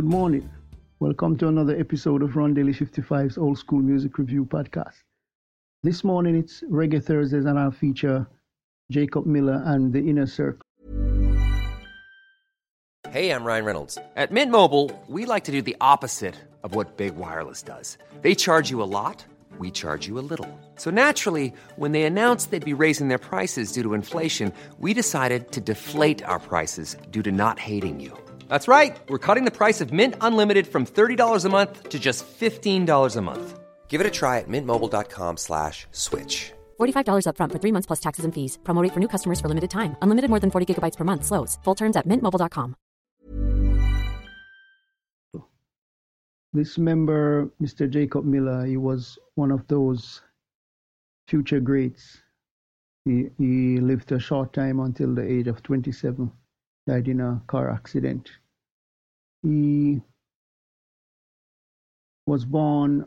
Good morning. Welcome to another episode of Rondelle 55's Old School Music Review podcast. This morning it's Reggae Thursdays and I'll feature Jacob Miller and the Inner Circle. Hey, I'm Ryan Reynolds. At Mint Mobile, we like to do the opposite of what Big Wireless does. They charge you a lot, we charge you a little. So naturally, when they announced they'd be raising their prices due to inflation, we decided to deflate our prices due to not hating you. That's right. We're cutting the price of Mint Unlimited from $30 a month to just $15 a month. Give it a try at mintmobile.com slash switch. $45 upfront for three months plus taxes and fees. Promo rate for new customers for limited time. Unlimited more than 40 gigabytes per month. Slows. Full terms at mintmobile.com. This member, Mr. Jacob Miller, he was one of those future greats. He, he lived a short time until the age of 27, died in a car accident. He was born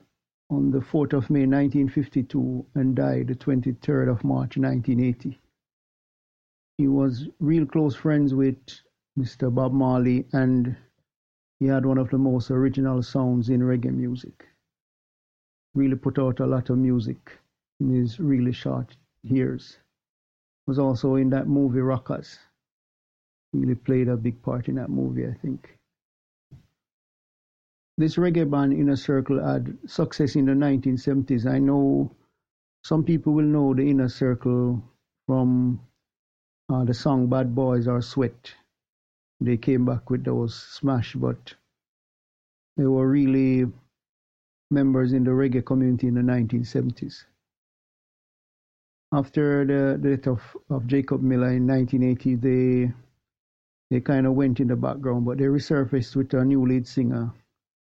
on the 4th of May 1952 and died the 23rd of March 1980. He was real close friends with Mr. Bob Marley and he had one of the most original sounds in reggae music. Really put out a lot of music in his really short years. Was also in that movie Rockers. Really played a big part in that movie, I think. This reggae band Inner Circle had success in the 1970s. I know some people will know the Inner Circle from uh, the song Bad Boys or Sweat. They came back with those smash, but they were really members in the reggae community in the 1970s. After the death of, of Jacob Miller in 1980, they they kind of went in the background, but they resurfaced with a new lead singer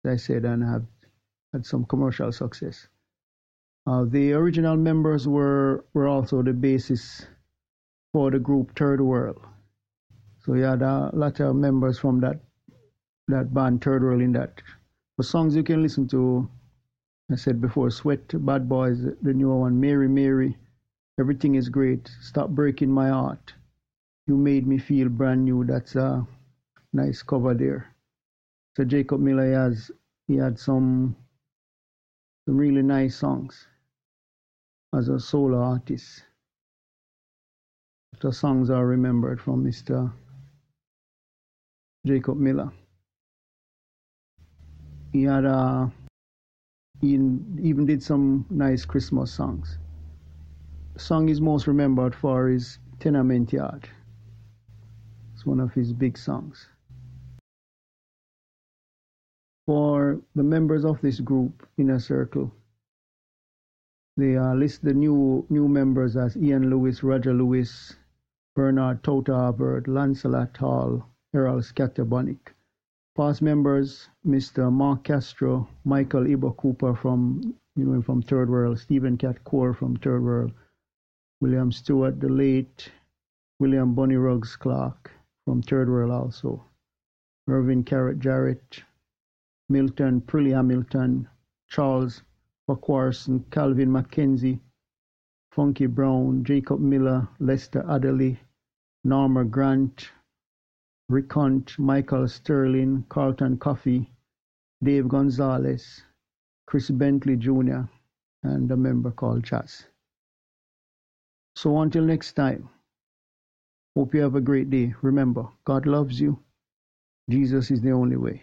I said, and have had some commercial success. Uh, the original members were were also the basis for the group Third World. So you had a lot of members from that that band Third World in that. The songs you can listen to, I said before, Sweat, Bad Boys, the newer one, Mary Mary, Everything is Great, Stop Breaking My Heart, You Made Me Feel Brand New. That's a nice cover there. So Jacob Miller has he had some some really nice songs as a solo artist. The songs are remembered from Mr. Jacob Miller. He had a he even did some nice Christmas songs. The song he's most remembered for is Tenement Yard. It's one of his big songs for the members of this group Inner Circle. They uh, list the new new members as Ian Lewis, Roger Lewis, Bernard Tota Lancelot Hall, Errol Scatterbonic. Past members, Mr. Mark Castro, Michael Ibo Cooper from you know from Third World, Stephen Cat Coore from Third World, William Stewart, the late William Bunny Rugs Clarke from Third World also, Irvin Carrot Jarrett, Milton, Prilly Hamilton, Charles Farquharson, Calvin McKenzie, Funky Brown, Jacob Miller, Lester Adderley, Norma Grant, Rick Hunt, Michael Sterling, Carlton Coffey, Dave Gonzalez, Chris Bentley Jr., and a member called Chas. So until next time, hope you have a great day. Remember, God loves you. Jesus is the only way.